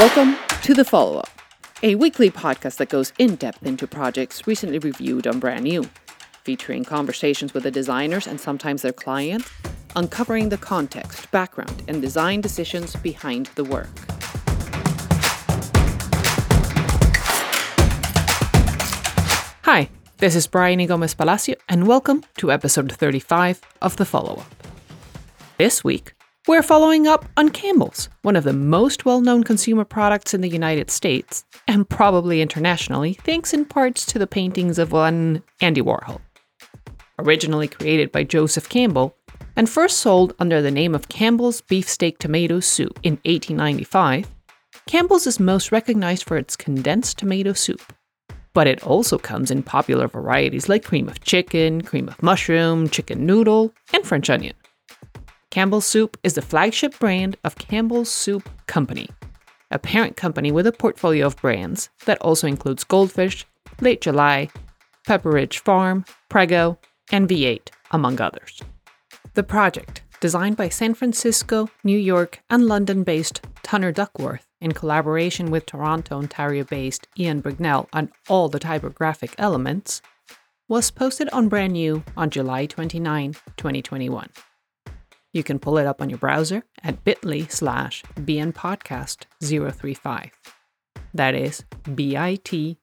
Welcome to The Follow Up, a weekly podcast that goes in depth into projects recently reviewed on Brand New, featuring conversations with the designers and sometimes their clients, uncovering the context, background, and design decisions behind the work. Hi, this is Brian Gomez Palacio, and welcome to episode 35 of The Follow Up. This week, we're following up on Campbell's, one of the most well known consumer products in the United States, and probably internationally, thanks in parts to the paintings of one Andy Warhol. Originally created by Joseph Campbell, and first sold under the name of Campbell's Beefsteak Tomato Soup in 1895, Campbell's is most recognized for its condensed tomato soup. But it also comes in popular varieties like cream of chicken, cream of mushroom, chicken noodle, and French onion. Campbell's Soup is the flagship brand of Campbell's Soup Company, a parent company with a portfolio of brands that also includes Goldfish, Late July, Pepperidge Farm, Prego, and V8, among others. The project, designed by San Francisco, New York, and London based Turner Duckworth in collaboration with Toronto, Ontario based Ian Brignell on all the typographic elements, was posted on Brand New on July 29, 2021. You can pull it up on your browser at bit.ly slash bnpodcast035. That is bit.ly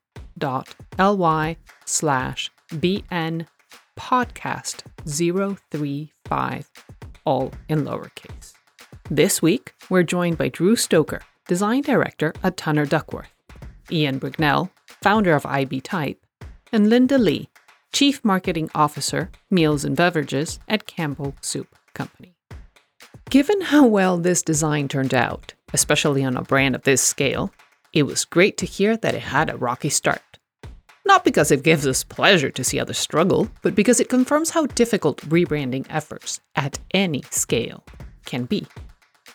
slash bnpodcast035, all in lowercase. This week, we're joined by Drew Stocker, design director at Turner Duckworth, Ian Brignell, founder of IB Type, and Linda Lee, chief marketing officer, meals and beverages at Campbell Soup Company. Given how well this design turned out, especially on a brand of this scale, it was great to hear that it had a rocky start. Not because it gives us pleasure to see others struggle, but because it confirms how difficult rebranding efforts at any scale can be.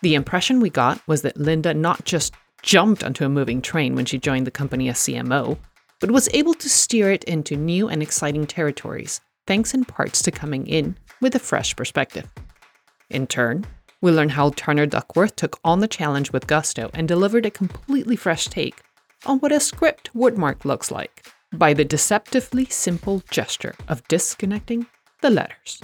The impression we got was that Linda not just jumped onto a moving train when she joined the company as CMO, but was able to steer it into new and exciting territories, thanks in parts to coming in with a fresh perspective. In turn, we learn how Turner Duckworth took on the challenge with gusto and delivered a completely fresh take on what a script wordmark looks like by the deceptively simple gesture of disconnecting the letters.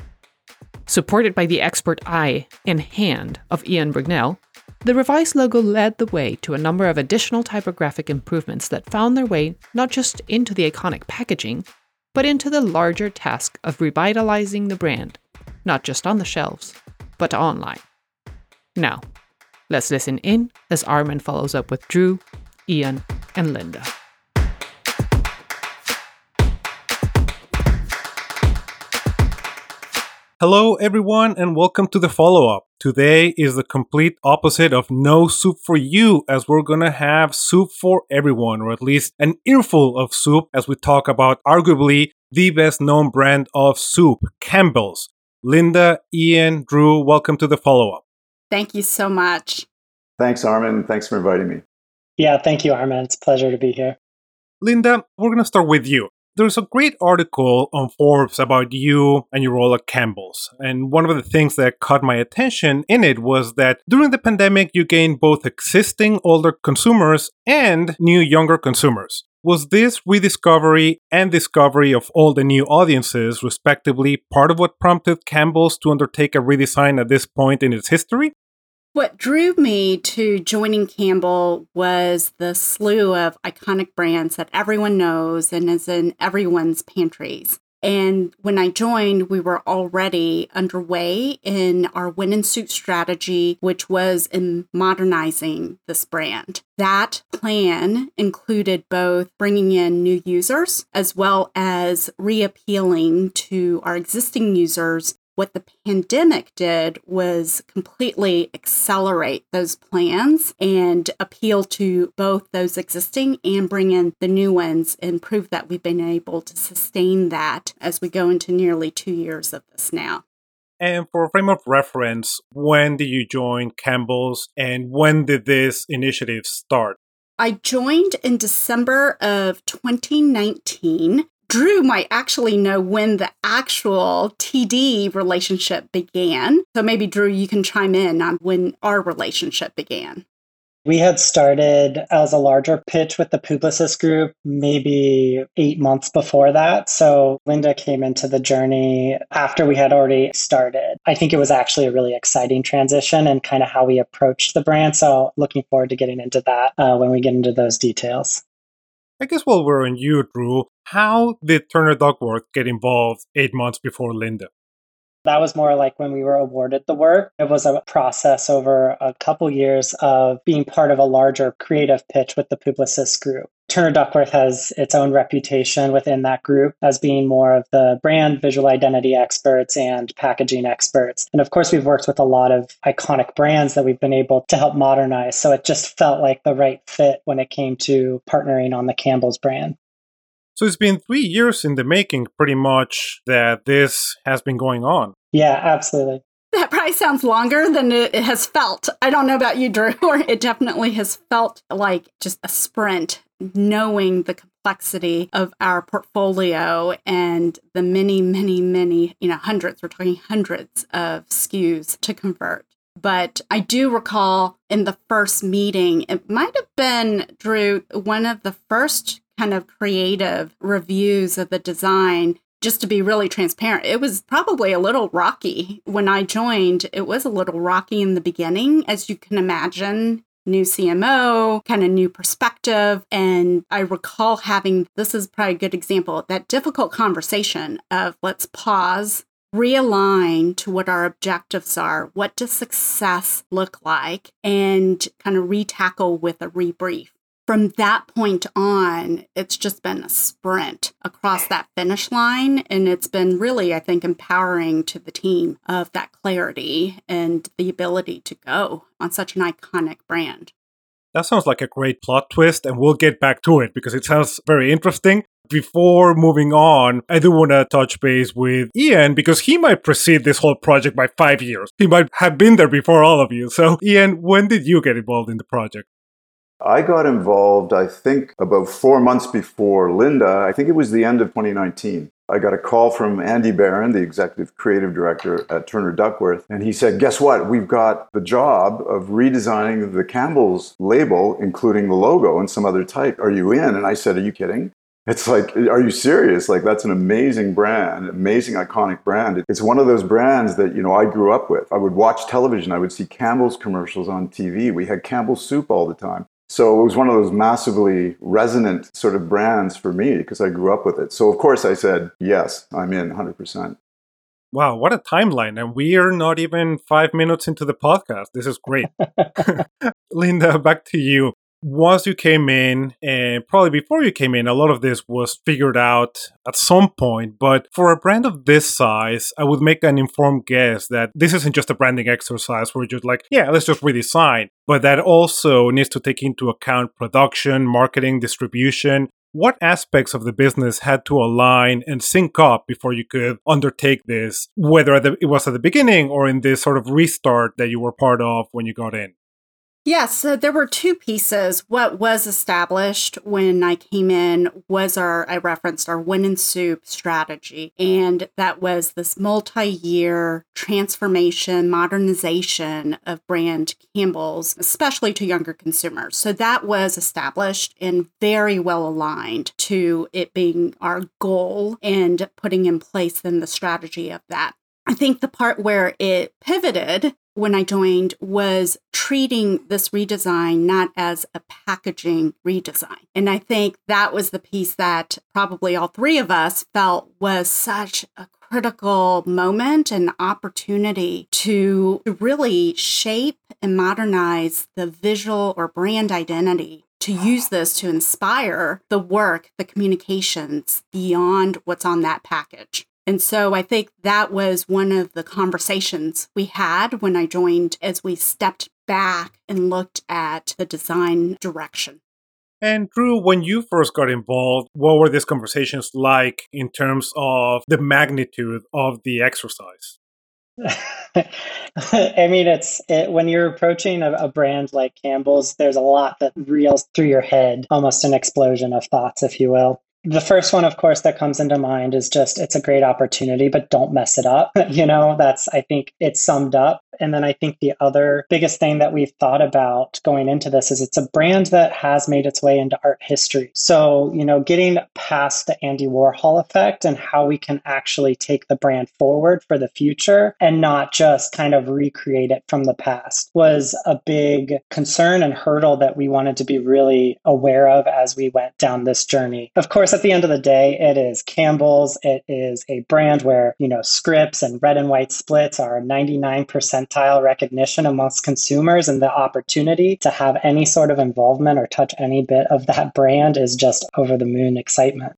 Supported by the expert eye and hand of Ian Brignell, the revised logo led the way to a number of additional typographic improvements that found their way not just into the iconic packaging, but into the larger task of revitalizing the brand, not just on the shelves, but online. Now, let's listen in as Armin follows up with Drew, Ian, and Linda. Hello, everyone, and welcome to the follow up. Today is the complete opposite of no soup for you, as we're gonna have soup for everyone, or at least an earful of soup, as we talk about arguably the best known brand of soup, Campbell's. Linda, Ian, Drew, welcome to the follow up. Thank you so much. Thanks, Armin. Thanks for inviting me. Yeah, thank you, Armin. It's a pleasure to be here. Linda, we're going to start with you. There's a great article on Forbes about you and your role at Campbell's. And one of the things that caught my attention in it was that during the pandemic, you gained both existing older consumers and new younger consumers. Was this rediscovery and discovery of all the new audiences, respectively, part of what prompted Campbell's to undertake a redesign at this point in its history? What drew me to joining Campbell was the slew of iconic brands that everyone knows and is in everyone's pantries. And when I joined, we were already underway in our win and soup strategy, which was in modernizing this brand. That plan included both bringing in new users as well as reappealing to our existing users what the pandemic did was completely accelerate those plans and appeal to both those existing and bring in the new ones and prove that we've been able to sustain that as we go into nearly two years of this now. And for a frame of reference, when did you join Campbell's and when did this initiative start? I joined in December of 2019 Drew might actually know when the actual TD relationship began. So maybe, Drew, you can chime in on when our relationship began. We had started as a larger pitch with the Publicis group maybe eight months before that. So Linda came into the journey after we had already started. I think it was actually a really exciting transition and kind of how we approached the brand. So looking forward to getting into that uh, when we get into those details. I guess while we're on you, Drew, how did Turner Duckworth get involved eight months before Linda? That was more like when we were awarded the work. It was a process over a couple years of being part of a larger creative pitch with the Publicis group. Turner Duckworth has its own reputation within that group as being more of the brand visual identity experts and packaging experts. And of course, we've worked with a lot of iconic brands that we've been able to help modernize. So it just felt like the right fit when it came to partnering on the Campbell's brand. So it's been three years in the making, pretty much, that this has been going on. Yeah, absolutely. That probably sounds longer than it has felt. I don't know about you, Drew, it definitely has felt like just a sprint, knowing the complexity of our portfolio and the many, many, many, you know, hundreds, we're talking hundreds of SKUs to convert. But I do recall in the first meeting, it might have been, Drew, one of the first kind of creative reviews of the design just to be really transparent, it was probably a little rocky when I joined. It was a little rocky in the beginning, as you can imagine. New CMO, kind of new perspective. And I recall having this is probably a good example that difficult conversation of let's pause, realign to what our objectives are. What does success look like? And kind of retackle with a rebrief from that point on, it's just been a sprint across that finish line. And it's been really, I think, empowering to the team of that clarity and the ability to go on such an iconic brand. That sounds like a great plot twist, and we'll get back to it because it sounds very interesting. Before moving on, I do want to touch base with Ian because he might precede this whole project by five years. He might have been there before all of you. So, Ian, when did you get involved in the project? I got involved, I think, about four months before Linda. I think it was the end of 2019. I got a call from Andy Barron, the executive creative director at Turner Duckworth, and he said, Guess what? We've got the job of redesigning the Campbell's label, including the logo and some other type. Are you in? And I said, Are you kidding? It's like, are you serious? Like, that's an amazing brand, amazing iconic brand. It's one of those brands that, you know, I grew up with. I would watch television, I would see Campbell's commercials on TV. We had Campbell's soup all the time. So it was one of those massively resonant sort of brands for me because I grew up with it. So of course I said, yes, I'm in 100%. Wow, what a timeline. And we are not even five minutes into the podcast. This is great. Linda, back to you once you came in, and probably before you came in, a lot of this was figured out at some point. But for a brand of this size, I would make an informed guess that this isn't just a branding exercise where you're just like, yeah, let's just redesign, but that also needs to take into account production, marketing, distribution. What aspects of the business had to align and sync up before you could undertake this, whether it was at the beginning or in this sort of restart that you were part of when you got in? Yes, so there were two pieces. What was established when I came in was our, I referenced our win and soup strategy. And that was this multi year transformation, modernization of brand Campbell's, especially to younger consumers. So that was established and very well aligned to it being our goal and putting in place then the strategy of that. I think the part where it pivoted when I joined was treating this redesign not as a packaging redesign. And I think that was the piece that probably all three of us felt was such a critical moment and opportunity to really shape and modernize the visual or brand identity to use this to inspire the work, the communications beyond what's on that package. And so I think that was one of the conversations we had when I joined as we stepped back and looked at the design direction. And Drew, when you first got involved, what were these conversations like in terms of the magnitude of the exercise? I mean, it's it, when you're approaching a, a, brand like Campbell's, there's a lot that reels through your head, almost an explosion of thoughts, if you will. The first one, of course, that comes into mind is just it's a great opportunity, but don't mess it up. you know, that's, I think it's summed up. And then I think the other biggest thing that we've thought about going into this is it's a brand that has made its way into art history. So, you know, getting past the Andy Warhol effect and how we can actually take the brand forward for the future and not just kind of recreate it from the past was a big concern and hurdle that we wanted to be really aware of as we went down this journey. Of course, at the end of the day, it is Campbell's. It is a brand where, you know, scripts and red and white splits are 99 percentile recognition amongst consumers and the opportunity to have any sort of involvement or touch any bit of that brand is just over the moon excitement.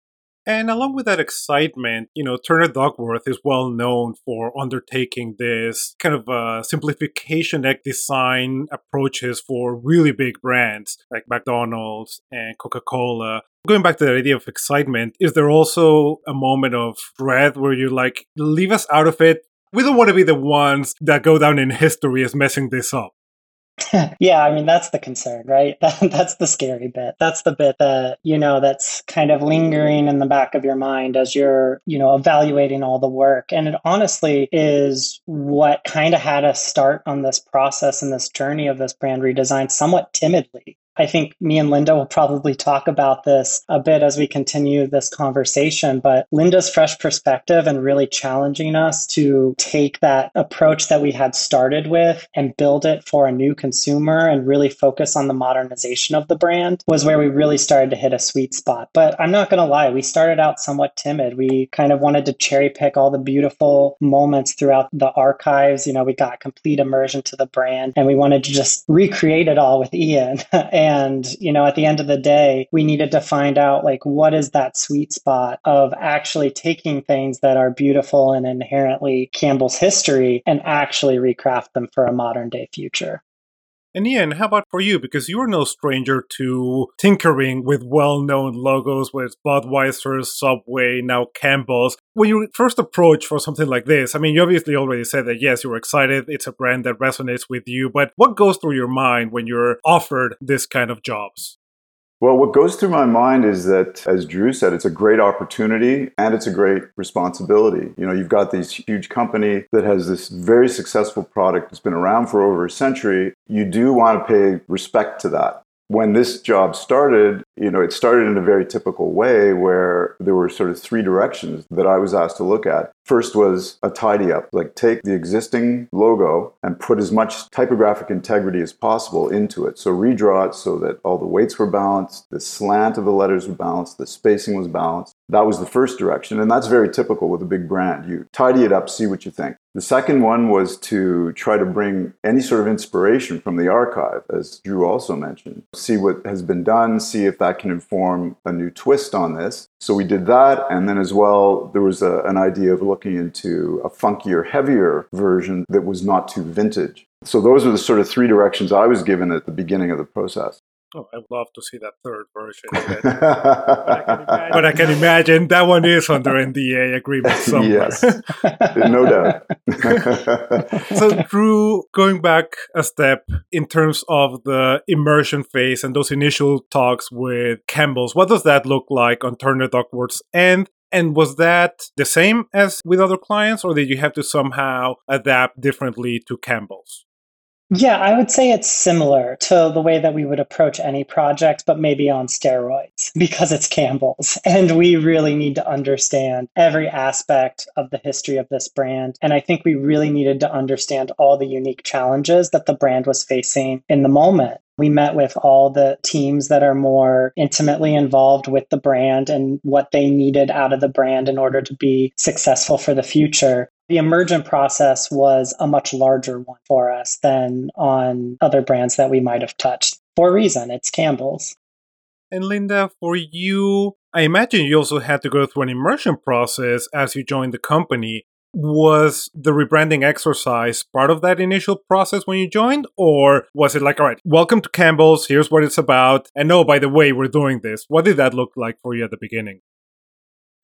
And along with that excitement, you know, Turner Duckworth is well known for undertaking this kind of uh, simplification egg design approaches for really big brands like McDonald's and Coca Cola. Going back to the idea of excitement, is there also a moment of dread where you're like, leave us out of it? We don't want to be the ones that go down in history as messing this up. yeah, I mean that's the concern, right? that's the scary bit. That's the bit that, you know, that's kind of lingering in the back of your mind as you're, you know, evaluating all the work. And it honestly is what kind of had us start on this process and this journey of this brand redesign somewhat timidly. I think me and Linda will probably talk about this a bit as we continue this conversation. But Linda's fresh perspective and really challenging us to take that approach that we had started with and build it for a new consumer and really focus on the modernization of the brand was where we really started to hit a sweet spot. But I'm not going to lie, we started out somewhat timid. We kind of wanted to cherry pick all the beautiful moments throughout the archives. You know, we got complete immersion to the brand and we wanted to just recreate it all with Ian. And, you know, at the end of the day, we needed to find out like what is that sweet spot of actually taking things that are beautiful and inherently Campbell's history and actually recraft them for a modern day future. And Ian, how about for you? Because you're no stranger to tinkering with well known logos, it's Budweiser, Subway, now Campbell's. When you first approach for something like this, I mean, you obviously already said that yes, you're excited, it's a brand that resonates with you, but what goes through your mind when you're offered this kind of jobs? Well, what goes through my mind is that, as Drew said, it's a great opportunity and it's a great responsibility. You know, you've got this huge company that has this very successful product that's been around for over a century. You do want to pay respect to that when this job started, you know, it started in a very typical way where there were sort of three directions that I was asked to look at. First was a tidy up, like take the existing logo and put as much typographic integrity as possible into it. So redraw it so that all the weights were balanced, the slant of the letters were balanced, the spacing was balanced. That was the first direction. And that's very typical with a big brand. You tidy it up, see what you think. The second one was to try to bring any sort of inspiration from the archive, as Drew also mentioned. See what has been done, see if that can inform a new twist on this. So we did that. And then as well, there was a, an idea of looking into a funkier, heavier version that was not too vintage. So those are the sort of three directions I was given at the beginning of the process. Oh, I'd love to see that third version. but, I but, I can imagine that one is under NDA agreement somewhere. yes, no doubt. so, Drew, going back a step in terms of the immersion phase and those initial talks with Campbell's, what does that look like on Turner Duckworth's end? And was that the same as with other clients, or did you have to somehow adapt differently to Campbell's? Yeah, I would say it's similar to the way that we would approach any project, but maybe on steroids because it's Campbell's. And we really need to understand every aspect of the history of this brand. And I think we really needed to understand all the unique challenges that the brand was facing in the moment. We met with all the teams that are more intimately involved with the brand and what they needed out of the brand in order to be successful for the future the emergent process was a much larger one for us than on other brands that we might have touched. For a reason, it's Campbell's. And Linda, for you, I imagine you also had to go through an immersion process as you joined the company. Was the rebranding exercise part of that initial process when you joined? Or was it like, all right, welcome to Campbell's, here's what it's about, and oh, by the way, we're doing this? What did that look like for you at the beginning?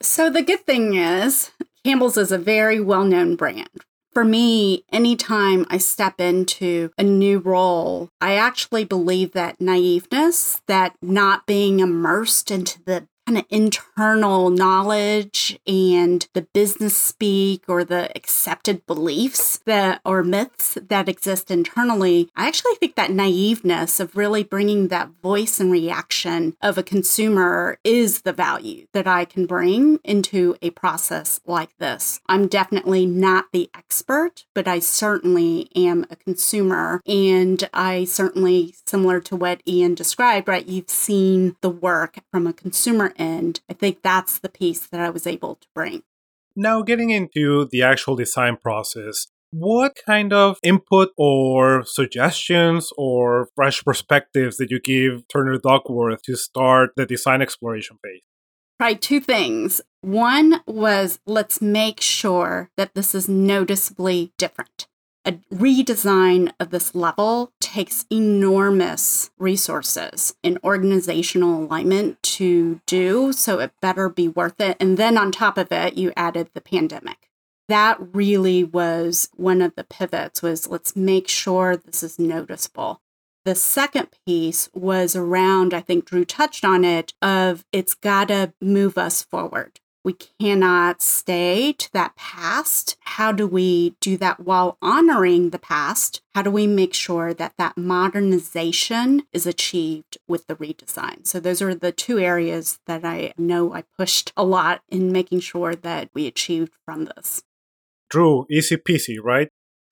So, the good thing is, Campbell's is a very well known brand. For me, anytime I step into a new role, I actually believe that naiveness, that not being immersed into the kind of internal knowledge and the business speak or the accepted beliefs that or myths that exist internally, I actually think that naiveness of really bringing that voice and reaction of a consumer is the value that I can bring into a process like this. I'm definitely not the expert, but I certainly am a consumer and I certainly similar to what Ian described, right? You've seen the work from a consumer end. I think that's the piece that I was able to bring. Now, getting into the actual design process, what kind of input or suggestions or fresh perspectives did you give Turner Duckworth to start the design exploration phase? Probably two things. One was let's make sure that this is noticeably different a redesign of this level takes enormous resources and organizational alignment to do, so it better be worth it. And then on top of it, you added the pandemic. That really was one of the pivots was let's make sure this is noticeable. The second piece was around, I think Drew touched on it, of it's got to move us forward. We cannot stay to that past. How do we do that while honoring the past? How do we make sure that that modernization is achieved with the redesign? So, those are the two areas that I know I pushed a lot in making sure that we achieved from this. Drew, easy peasy, right?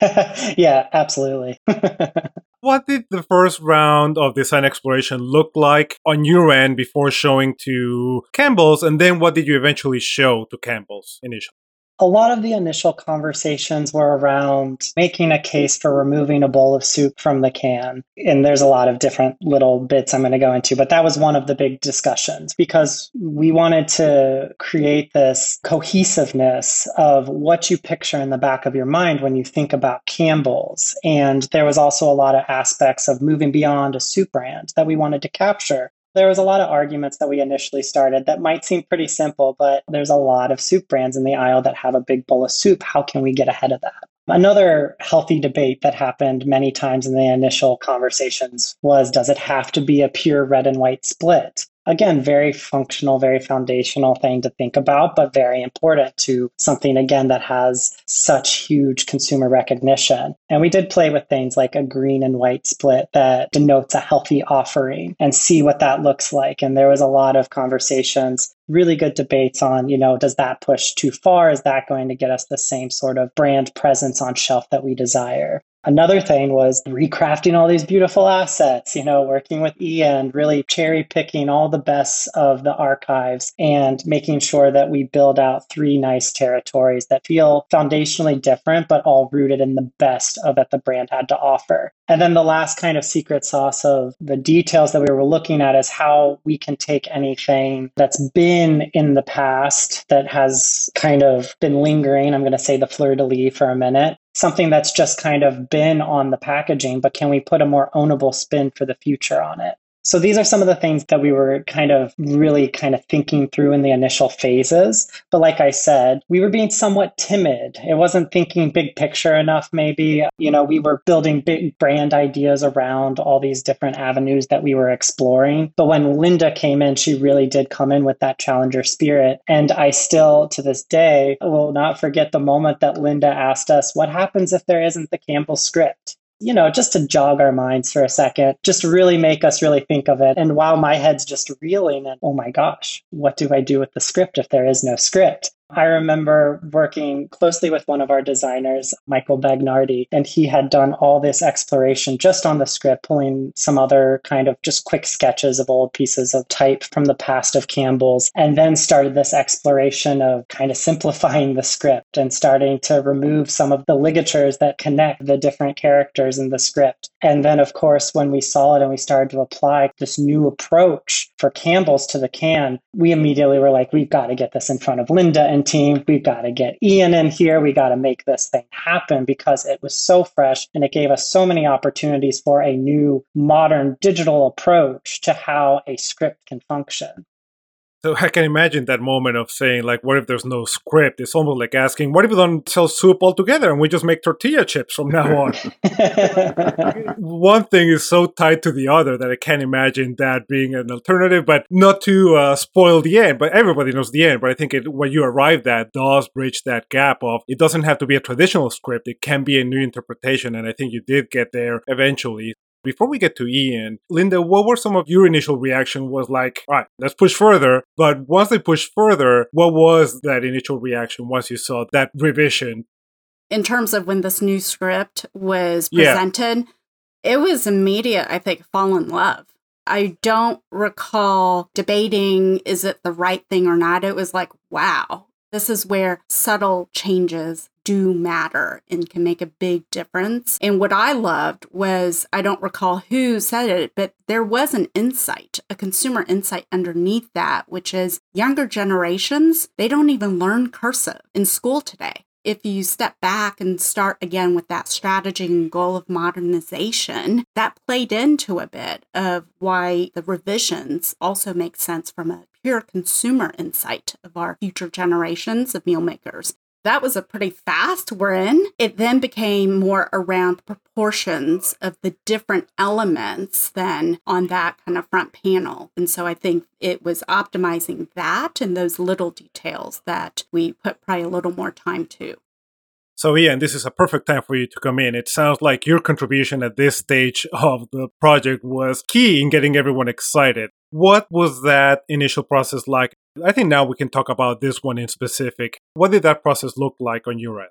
yeah, absolutely. what did the first round of design exploration look like on your end before showing to Campbell's? And then what did you eventually show to Campbell's initially? A lot of the initial conversations were around making a case for removing a bowl of soup from the can. And there's a lot of different little bits I'm going to go into, but that was one of the big discussions because we wanted to create this cohesiveness of what you picture in the back of your mind when you think about Campbell's. And there was also a lot of aspects of moving beyond a soup brand that we wanted to capture there was a lot of arguments that we initially started that might seem pretty simple, but there's a lot of soup brands in the aisle that have a big bowl of soup. How can we get ahead of that? Another healthy debate that happened many times in the initial conversations was does it have to be a pure red and white split? Again, very functional, very foundational thing to think about, but very important to something, again, that has such huge consumer recognition. And we did play with things like a green and white split that denotes a healthy offering and see what that looks like. And there was a lot of conversations really good debates on, you know, does that push too far? Is that going to get us the same sort of brand presence on shelf that we desire? Another thing was recrafting all these beautiful assets, you know, working with Ian, really cherry picking all the best of the archives and making sure that we build out three nice territories that feel foundationally different, but all rooted in the best of that the brand had to offer. And then the last kind of secret sauce of the details that we were looking at is how we can take anything that's been in the past that has kind of been lingering. I'm going to say the fleur de lis for a minute something that's just kind of been on the packaging, but can we put a more ownable spin for the future on it? So these are some of the things that we were kind of really kind of thinking through in the initial phases. But like I said, we were being somewhat timid. It wasn't thinking big picture enough, maybe. You know, we were building big brand ideas around all these different avenues that we were exploring. But when Linda came in, she really did come in with that challenger spirit. And I still, to this day, will not forget the moment that Linda asked us, What happens if there isn't the Campbell script? You know, just to jog our minds for a second, just really make us really think of it. And while my head's just reeling and, oh my gosh, what do I do with the script if there is no script? I remember working closely with one of our designers, Michael Bagnardi, and he had done all this exploration just on the script, pulling some other kind of just quick sketches of old pieces of type from the past of Campbell's, and then started this exploration of kind of simplifying the script and starting to remove some of the ligatures that connect the different characters in the script. And then, of course, when we saw it and we started to apply this new approach for Campbell's to the can, we immediately were like, we've got to get this in front of Linda team. We've got to get Ian in here. We got to make this thing happen because it was so fresh and it gave us so many opportunities for a new modern digital approach to how a script can function. So I can imagine that moment of saying, like, what if there's no script? It's almost like asking, what if we don't sell soup altogether and we just make tortilla chips from now on? One thing is so tied to the other that I can't imagine that being an alternative, but not to uh, spoil the end. But everybody knows the end. But I think it, what you arrived at does bridge that gap of it doesn't have to be a traditional script, it can be a new interpretation. And I think you did get there eventually. Before we get to Ian, Linda, what were some of your initial reaction? Was like, all right, let's push further. But once they pushed further, what was that initial reaction once you saw that revision? In terms of when this new script was presented, yeah. it was immediate, I think, fall in love. I don't recall debating is it the right thing or not. It was like, wow, this is where subtle changes do matter and can make a big difference. And what I loved was I don't recall who said it, but there was an insight, a consumer insight underneath that, which is younger generations, they don't even learn cursive in school today if you step back and start again with that strategy and goal of modernization, that played into a bit of why the revisions also make sense from a pure consumer insight of our future generations of meal makers that was a pretty fast win. It then became more around proportions of the different elements than on that kind of front panel. And so I think it was optimizing that and those little details that we put probably a little more time to. So, Ian, this is a perfect time for you to come in. It sounds like your contribution at this stage of the project was key in getting everyone excited. What was that initial process like? I think now we can talk about this one in specific. What did that process look like on your end?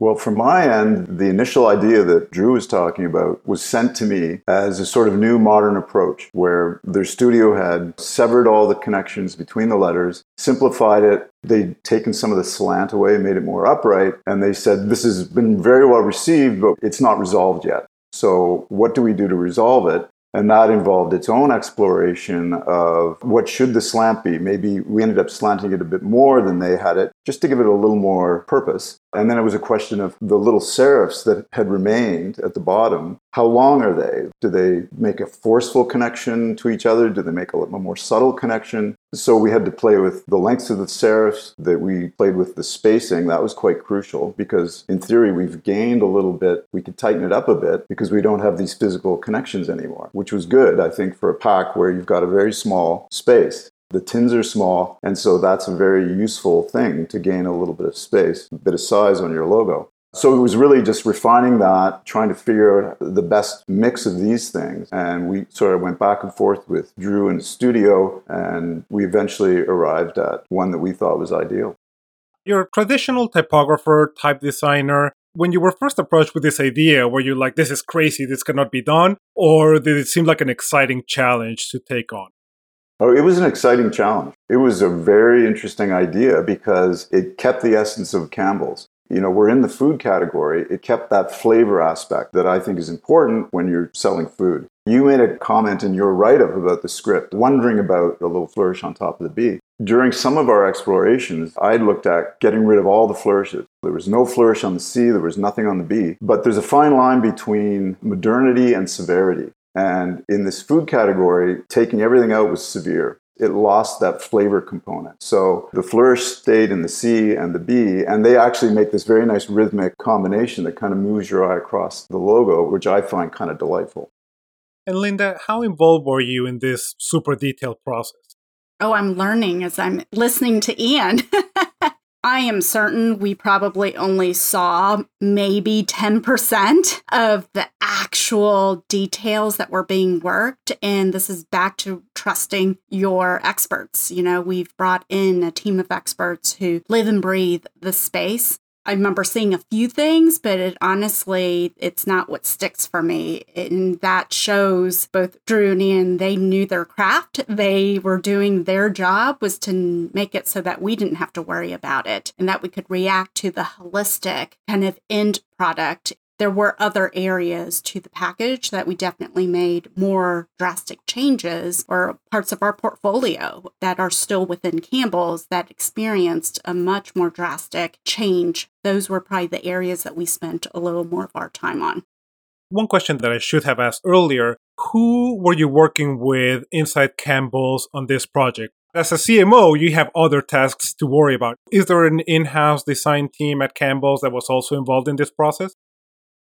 Well, from my end, the initial idea that Drew was talking about was sent to me as a sort of new modern approach where their studio had severed all the connections between the letters, simplified it. They'd taken some of the slant away, made it more upright, and they said, This has been very well received, but it's not resolved yet. So, what do we do to resolve it? And that involved its own exploration of what should the slant be. Maybe we ended up slanting it a bit more than they had it, just to give it a little more purpose. And then it was a question of the little serifs that had remained at the bottom. How long are they? Do they make a forceful connection to each other? Do they make a, a more subtle connection? So we had to play with the lengths of the serifs, that we played with the spacing. That was quite crucial because, in theory, we've gained a little bit. We could tighten it up a bit because we don't have these physical connections anymore, which was good, I think, for a pack where you've got a very small space. The tins are small, and so that's a very useful thing to gain a little bit of space, a bit of size on your logo. So it was really just refining that, trying to figure out the best mix of these things. And we sort of went back and forth with Drew in the studio, and we eventually arrived at one that we thought was ideal. You're a traditional typographer, type designer. When you were first approached with this idea, were you like, this is crazy, this cannot be done? Or did it seem like an exciting challenge to take on? Oh, it was an exciting challenge. It was a very interesting idea because it kept the essence of Campbell's. You know, we're in the food category. It kept that flavor aspect that I think is important when you're selling food. You made a comment in your write up about the script, wondering about the little flourish on top of the B. During some of our explorations, I looked at getting rid of all the flourishes. There was no flourish on the C, there was nothing on the B. But there's a fine line between modernity and severity. And in this food category, taking everything out was severe. It lost that flavor component. So the flourish stayed in the C and the B, and they actually make this very nice rhythmic combination that kind of moves your eye across the logo, which I find kind of delightful. And Linda, how involved were you in this super detailed process? Oh, I'm learning as I'm listening to Ian. I am certain we probably only saw maybe 10% of the actual details that were being worked. And this is back to trusting your experts. You know, we've brought in a team of experts who live and breathe the space. I remember seeing a few things, but it honestly, it's not what sticks for me. And that shows both Drew and Ian, they knew their craft. They were doing their job was to make it so that we didn't have to worry about it and that we could react to the holistic kind of end product there were other areas to the package that we definitely made more drastic changes or parts of our portfolio that are still within Campbell's that experienced a much more drastic change. Those were probably the areas that we spent a little more of our time on. One question that I should have asked earlier who were you working with inside Campbell's on this project? As a CMO, you have other tasks to worry about. Is there an in house design team at Campbell's that was also involved in this process?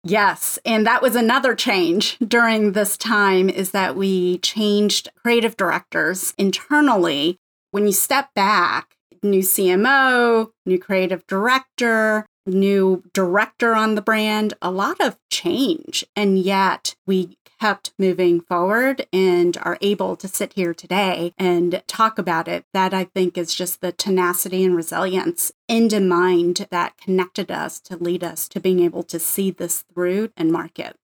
Yes, and that was another change during this time is that we changed creative directors internally. When you step back, new CMO, new creative director, new director on the brand, a lot of change. And yet we kept moving forward and are able to sit here today and talk about it. That I think is just the tenacity and resilience in mind that connected us to lead us to being able to see this through and market.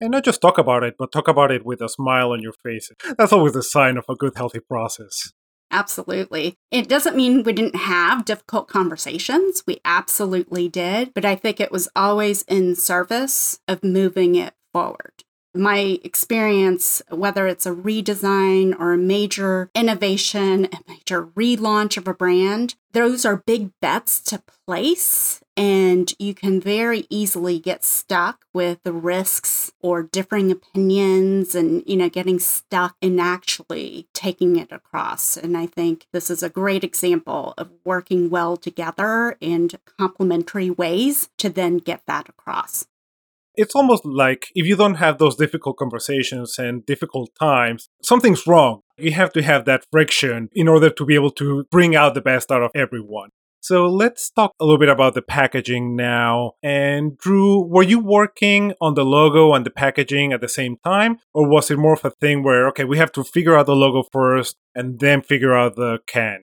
And not just talk about it, but talk about it with a smile on your face. That's always a sign of a good, healthy process. Absolutely. It doesn't mean we didn't have difficult conversations. We absolutely did. But I think it was always in service of moving it forward my experience, whether it's a redesign or a major innovation, a major relaunch of a brand, those are big bets to place. And you can very easily get stuck with the risks or differing opinions and, you know, getting stuck in actually taking it across. And I think this is a great example of working well together and complementary ways to then get that across it's almost like if you don't have those difficult conversations and difficult times, something's wrong. You have to have that friction in order to be able to bring out the best out of everyone. So let's talk a little bit about the packaging now. And Drew, were you working on the logo and the packaging at the same time? Or was it more of a thing where, okay, we have to figure out the logo first and then figure out the can?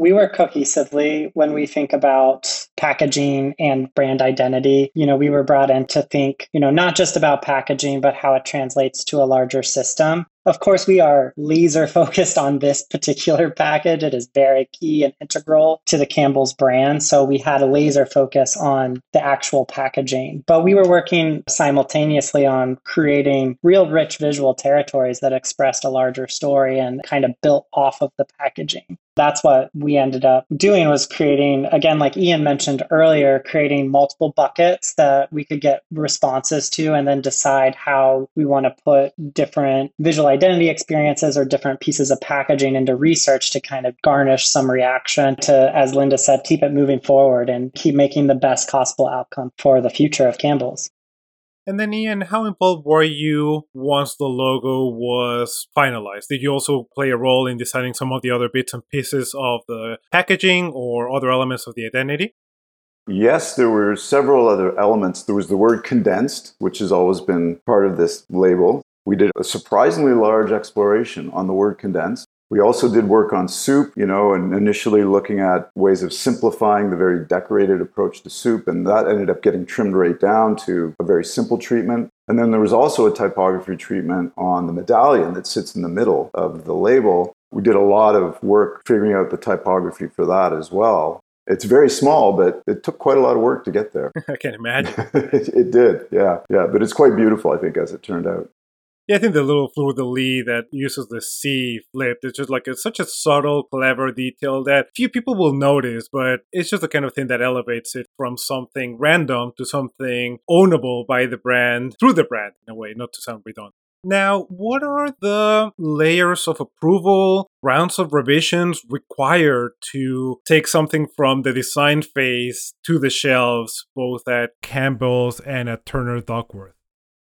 We work cohesively when we think about packaging and brand identity. You know, we were brought in to think, you know, not just about packaging, but how it translates to a larger system. Of course, we are laser focused on this particular package. It is very key and integral to the Campbell's brand. So we had a laser focus on the actual packaging. But we were working simultaneously on creating real rich visual territories that expressed a larger story and kind of built off of the packaging that's what we ended up doing was creating again like ian mentioned earlier creating multiple buckets that we could get responses to and then decide how we want to put different visual identity experiences or different pieces of packaging into research to kind of garnish some reaction to as linda said keep it moving forward and keep making the best possible outcome for the future of campbell's and then, Ian, how involved were you once the logo was finalized? Did you also play a role in deciding some of the other bits and pieces of the packaging or other elements of the identity? Yes, there were several other elements. There was the word condensed, which has always been part of this label. We did a surprisingly large exploration on the word condensed. We also did work on soup, you know, and initially looking at ways of simplifying the very decorated approach to soup, and that ended up getting trimmed right down to a very simple treatment. And then there was also a typography treatment on the medallion that sits in the middle of the label. We did a lot of work figuring out the typography for that as well. It's very small, but it took quite a lot of work to get there. I can imagine. it, it did, yeah, yeah. But it's quite beautiful, I think, as it turned out. Yeah, I think the little fleur de lis that uses the C flipped is just like a, such a subtle, clever detail that few people will notice, but it's just the kind of thing that elevates it from something random to something ownable by the brand through the brand in a way, not to sound redundant. Now, what are the layers of approval, rounds of revisions required to take something from the design phase to the shelves, both at Campbell's and at Turner Duckworth?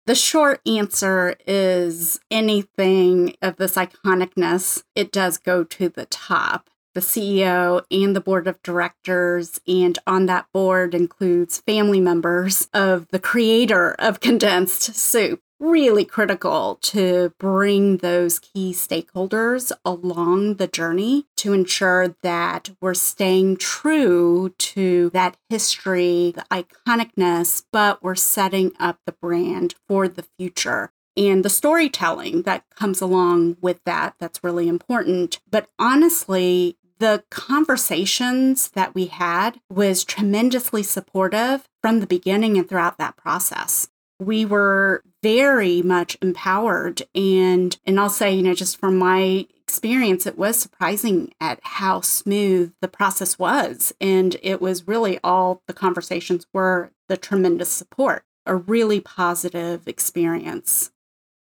The short answer is anything of this iconicness, it does go to the top. The CEO and the board of directors, and on that board includes family members of the creator of condensed soup really critical to bring those key stakeholders along the journey to ensure that we're staying true to that history, the iconicness, but we're setting up the brand for the future. And the storytelling that comes along with that, that's really important. But honestly, the conversations that we had was tremendously supportive from the beginning and throughout that process we were very much empowered. And and I'll say you know just from my experience it was surprising at how smooth the process was. And it was really all the conversations were the tremendous support a really positive experience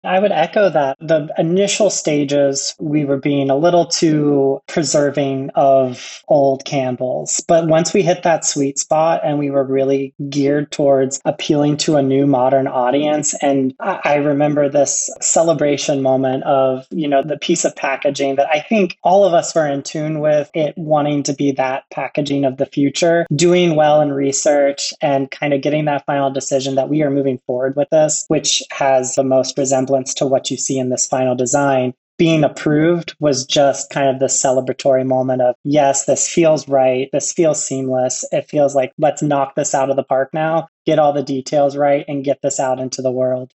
I would echo that. The initial stages, we were being a little too preserving of old Campbell's. But once we hit that sweet spot and we were really geared towards appealing to a new modern audience, and I remember this celebration moment of, you know, the piece of packaging that I think all of us were in tune with it wanting to be that packaging of the future, doing well in research and kind of getting that final decision that we are moving forward with this, which has the most resemblance resemblance to what you see in this final design being approved was just kind of the celebratory moment of yes this feels right this feels seamless it feels like let's knock this out of the park now get all the details right and get this out into the world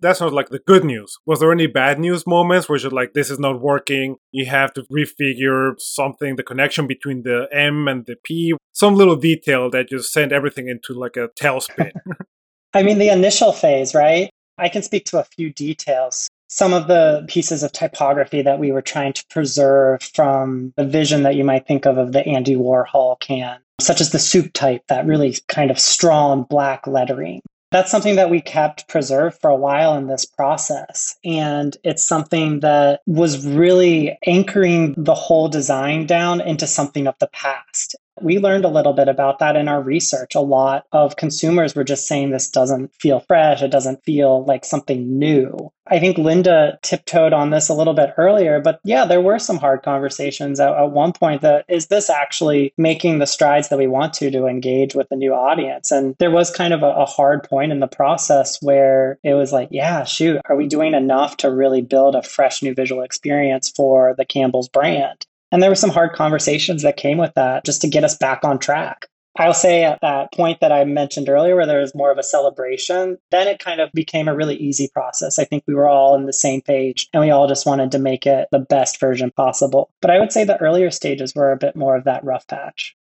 that sounds like the good news. Was there any bad news moments where you're like, this is not working? You have to refigure something, the connection between the M and the P, some little detail that just sent everything into like a tailspin. I mean, the initial phase, right? I can speak to a few details. Some of the pieces of typography that we were trying to preserve from the vision that you might think of of the Andy Warhol can, such as the soup type, that really kind of strong black lettering. That's something that we kept preserved for a while in this process. And it's something that was really anchoring the whole design down into something of the past. We learned a little bit about that in our research. A lot of consumers were just saying this doesn't feel fresh, it doesn't feel like something new. I think Linda tiptoed on this a little bit earlier, but yeah, there were some hard conversations at, at one point that is this actually making the strides that we want to to engage with the new audience? And there was kind of a, a hard point in the process where it was like, yeah, shoot, are we doing enough to really build a fresh new visual experience for the Campbell's brand? And there were some hard conversations that came with that just to get us back on track. I'll say at that point that I mentioned earlier, where there was more of a celebration, then it kind of became a really easy process. I think we were all on the same page and we all just wanted to make it the best version possible. But I would say the earlier stages were a bit more of that rough patch.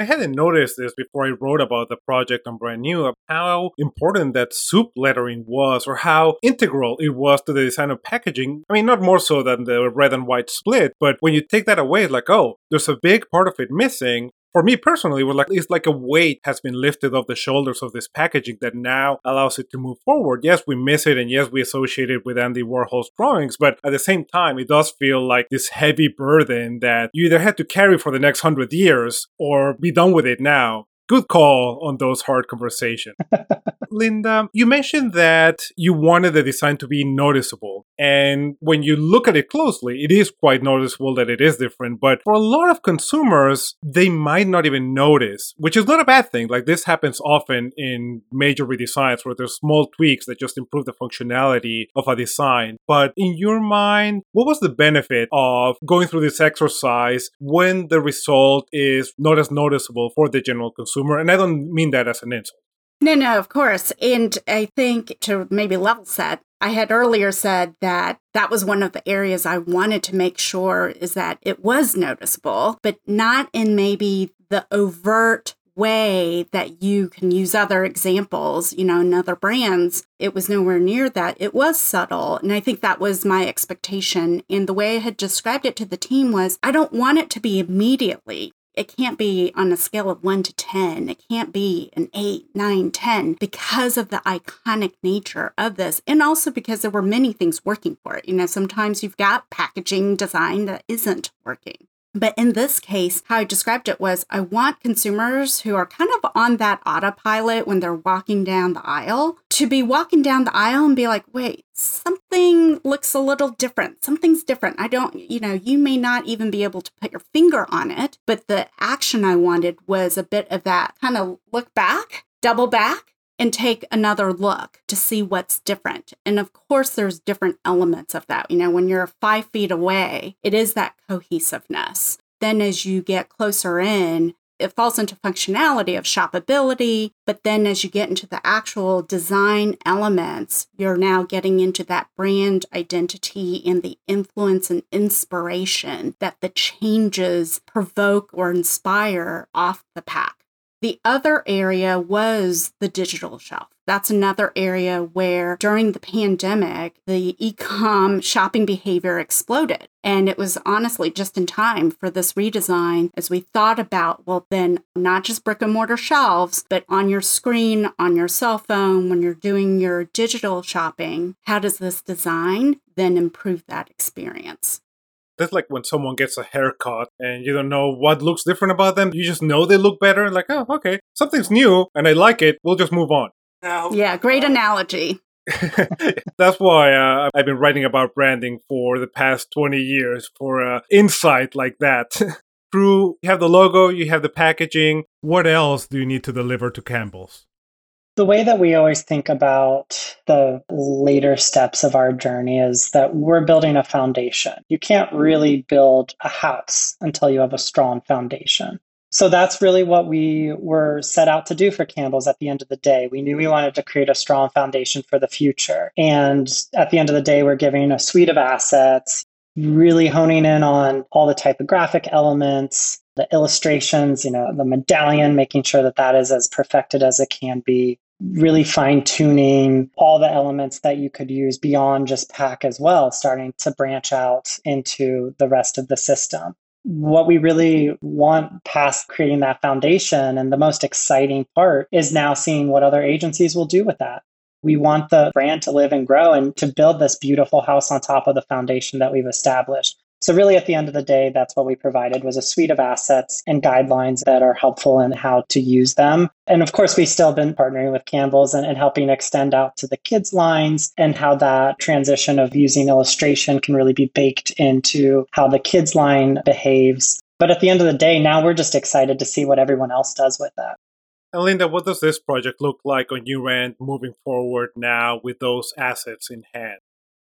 I hadn't noticed this before I wrote about the project on Brand New of how important that soup lettering was or how integral it was to the design of packaging. I mean, not more so than the red and white split, but when you take that away, it's like, oh, there's a big part of it missing for me personally, was like it's like a weight has been lifted off the shoulders of this packaging that now allows it to move forward. Yes, we miss it, and yes, we associate it with Andy Warhol's drawings, but at the same time, it does feel like this heavy burden that you either had to carry for the next hundred years or be done with it now good call on those hard conversations. Linda, you mentioned that you wanted the design to be noticeable. And when you look at it closely, it is quite noticeable that it is different. But for a lot of consumers, they might not even notice, which is not a bad thing. Like this happens often in major redesigns where there's small tweaks that just improve the functionality of a design. But in your mind, what was the benefit of going through this exercise when the result is not as noticeable for the general consumer? And I don't mean that as an insult. No, no, of course. And I think to maybe level set, I had earlier said that that was one of the areas I wanted to make sure is that it was noticeable, but not in maybe the overt way that you can use other examples, you know, in other brands. It was nowhere near that. It was subtle. And I think that was my expectation. And the way I had described it to the team was I don't want it to be immediately it can't be on a scale of 1 to 10. It can't be an 8, 9, 10 because of the iconic nature of this. And also because there were many things working for it. You know, sometimes you've got packaging design that isn't working. But in this case, how I described it was I want consumers who are kind of on that autopilot when they're walking down the aisle to be walking down the aisle and be like, wait, something looks a little different. Something's different. I don't, you know, you may not even be able to put your finger on it, but the action I wanted was a bit of that kind of look back, double back, and take another look to see what's different. And of course, there's different elements of that. You know, when you're five feet away, it is that cohesiveness. Then as you get closer in, it falls into functionality of shoppability. But then as you get into the actual design elements, you're now getting into that brand identity and the influence and inspiration that the changes provoke or inspire off the pack. The other area was the digital shelf. That's another area where during the pandemic, the e-com shopping behavior exploded. And it was honestly just in time for this redesign as we thought about, well, then not just brick and mortar shelves, but on your screen, on your cell phone, when you're doing your digital shopping, how does this design then improve that experience? That's like when someone gets a haircut and you don't know what looks different about them. You just know they look better. Like, oh, okay, something's new and I like it. We'll just move on. Yeah, great analogy. That's why uh, I've been writing about branding for the past 20 years for uh, insight like that. Drew, you have the logo, you have the packaging. What else do you need to deliver to Campbell's? The way that we always think about the later steps of our journey is that we're building a foundation. You can't really build a house until you have a strong foundation. So that's really what we were set out to do for Campbell's at the end of the day. We knew we wanted to create a strong foundation for the future. And at the end of the day, we're giving a suite of assets, really honing in on all the typographic elements, the illustrations, you know, the medallion, making sure that that is as perfected as it can be, really fine tuning all the elements that you could use beyond just pack as well, starting to branch out into the rest of the system. What we really want past creating that foundation and the most exciting part is now seeing what other agencies will do with that. We want the brand to live and grow and to build this beautiful house on top of the foundation that we've established. So really at the end of the day, that's what we provided was a suite of assets and guidelines that are helpful in how to use them. And of course, we've still been partnering with Campbell's and, and helping extend out to the kids lines and how that transition of using illustration can really be baked into how the kids line behaves. But at the end of the day, now we're just excited to see what everyone else does with that. And Linda, what does this project look like on your end moving forward now with those assets in hand?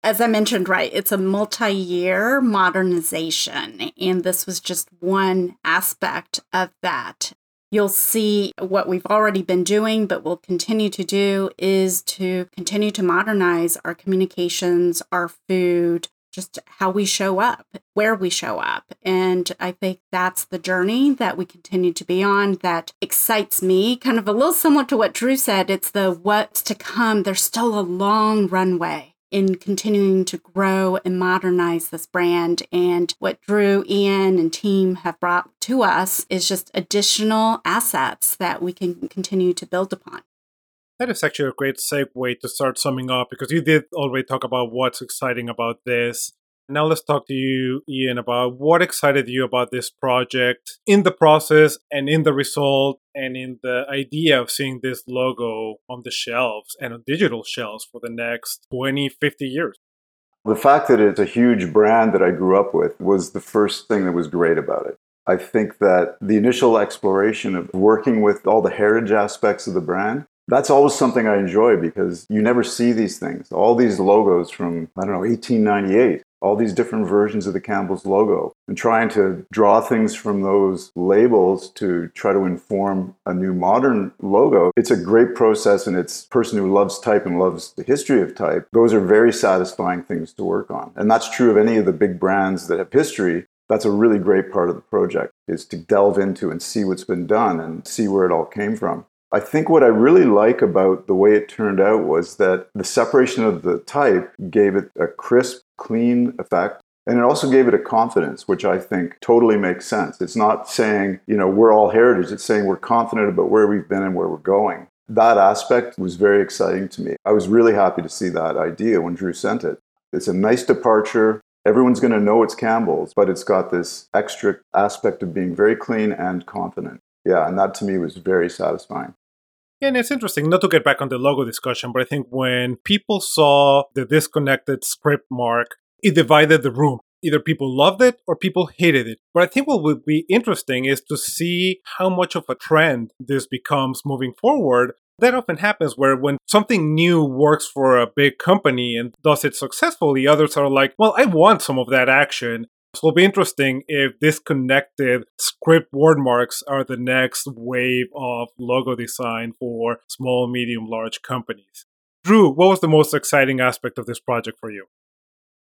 as I mentioned, right, it's a multi year modernization. And this was just one aspect of that. You'll see what we've already been doing, but will continue to do is to continue to modernize our communications, our food, just how we show up, where we show up. And I think that's the journey that we continue to be on that excites me. Kind of a little similar to what Drew said it's the what's to come. There's still a long runway in continuing to grow and modernize this brand. And what Drew, Ian, and team have brought to us is just additional assets that we can continue to build upon. That is actually a great segue to start summing up because you did already talk about what's exciting about this. Now let's talk to you, Ian, about what excited you about this project in the process and in the result and in the idea of seeing this logo on the shelves and on digital shelves for the next 20, 50 years. The fact that it's a huge brand that I grew up with was the first thing that was great about it. I think that the initial exploration of working with all the heritage aspects of the brand that's always something I enjoy because you never see these things. All these logos from, I don't know, 1898 all these different versions of the Campbell's logo and trying to draw things from those labels to try to inform a new modern logo. It's a great process and it's person who loves type and loves the history of type. Those are very satisfying things to work on. And that's true of any of the big brands that have history. That's a really great part of the project is to delve into and see what's been done and see where it all came from. I think what I really like about the way it turned out was that the separation of the type gave it a crisp, clean effect. And it also gave it a confidence, which I think totally makes sense. It's not saying, you know, we're all heritage. It's saying we're confident about where we've been and where we're going. That aspect was very exciting to me. I was really happy to see that idea when Drew sent it. It's a nice departure. Everyone's going to know it's Campbell's, but it's got this extra aspect of being very clean and confident. Yeah, and that to me was very satisfying. And it's interesting, not to get back on the logo discussion, but I think when people saw the disconnected script mark, it divided the room. Either people loved it or people hated it. But I think what would be interesting is to see how much of a trend this becomes moving forward. That often happens where when something new works for a big company and does it successfully, others are like, well, I want some of that action. So it'll be interesting if disconnected script word marks are the next wave of logo design for small, medium, large companies. Drew, what was the most exciting aspect of this project for you?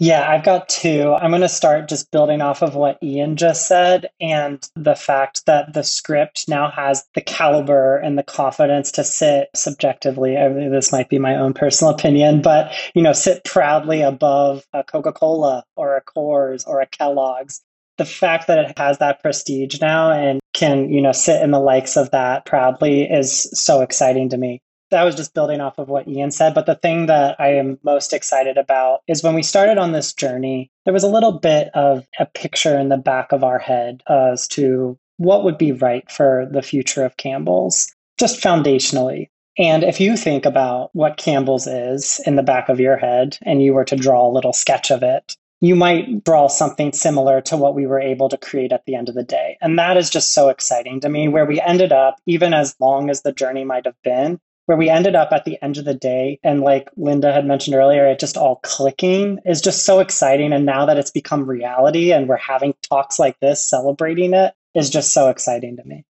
Yeah, I've got two. I'm going to start just building off of what Ian just said and the fact that the script now has the caliber and the confidence to sit subjectively. I mean, this might be my own personal opinion, but you know, sit proudly above a Coca-Cola or a Coors or a Kellogg's. The fact that it has that prestige now and can, you know, sit in the likes of that proudly is so exciting to me that was just building off of what Ian said. But the thing that I am most excited about is when we started on this journey, there was a little bit of a picture in the back of our head as to what would be right for the future of Campbell's, just foundationally. And if you think about what Campbell's is in the back of your head and you were to draw a little sketch of it, you might draw something similar to what we were able to create at the end of the day. And that is just so exciting to me, where we ended up, even as long as the journey might have been, where we ended up at the end of the day and like linda had mentioned earlier it just all clicking is just so exciting. And now that it's become reality and we're having talks like this celebrating it is just so exciting to me.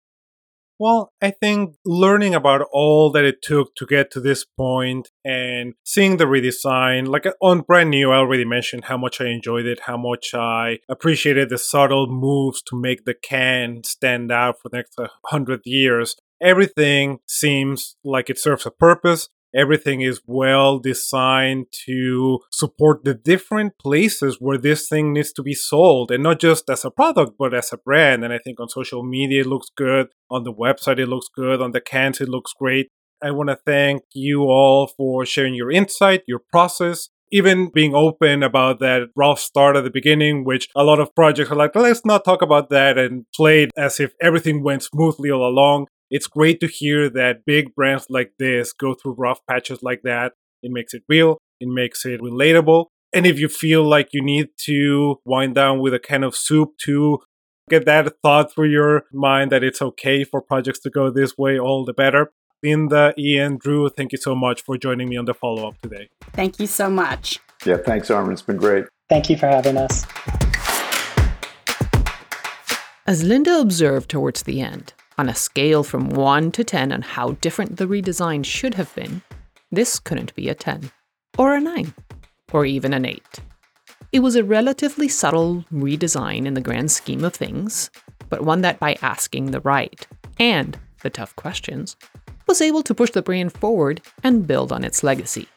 Well, I think learning about all that it took to get to this point and seeing the redesign, like on brand new, I already mentioned how much I enjoyed it, how much I appreciated the subtle moves to make the can stand out for the next hundred years everything seems like it serves a purpose. Everything is well designed to support the different places where this thing needs to be sold and not just as a product, but as a brand. And I think on social media, it looks good. On the website, it looks good. On the cans, it looks great. I want to thank you all for sharing your insight, your process, even being open about that rough start at the beginning, which a lot of projects are like, let's not talk about that and played as if everything went smoothly all along it's great to hear that big brands like this go through rough patches like that. It makes it real, it makes it relatable. And if you feel like you need to wind down with a can of soup to get that thought through your mind that it's okay for projects to go this way, all the better. Linda, Ian, Drew, thank you so much for joining me on the follow up today. Thank you so much. Yeah, thanks, Armin. It's been great. Thank you for having us. As Linda observed towards the end, on a scale from 1 to 10 on how different the redesign should have been, this couldn't be a 10, or a 9, or even an 8. It was a relatively subtle redesign in the grand scheme of things, but one that by asking the right and the tough questions was able to push the brand forward and build on its legacy.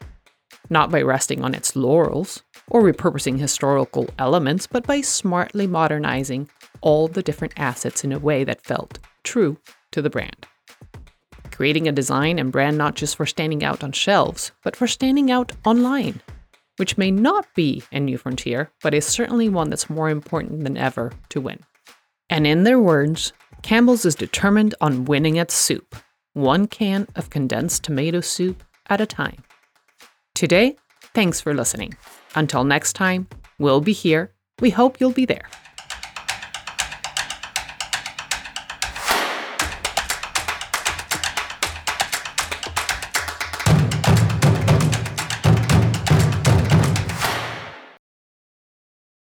Not by resting on its laurels or repurposing historical elements, but by smartly modernizing all the different assets in a way that felt true to the brand. Creating a design and brand not just for standing out on shelves, but for standing out online, which may not be a new frontier, but is certainly one that's more important than ever to win. And in their words, Campbell's is determined on winning at soup, one can of condensed tomato soup at a time. Today, thanks for listening. Until next time, we'll be here. We hope you'll be there.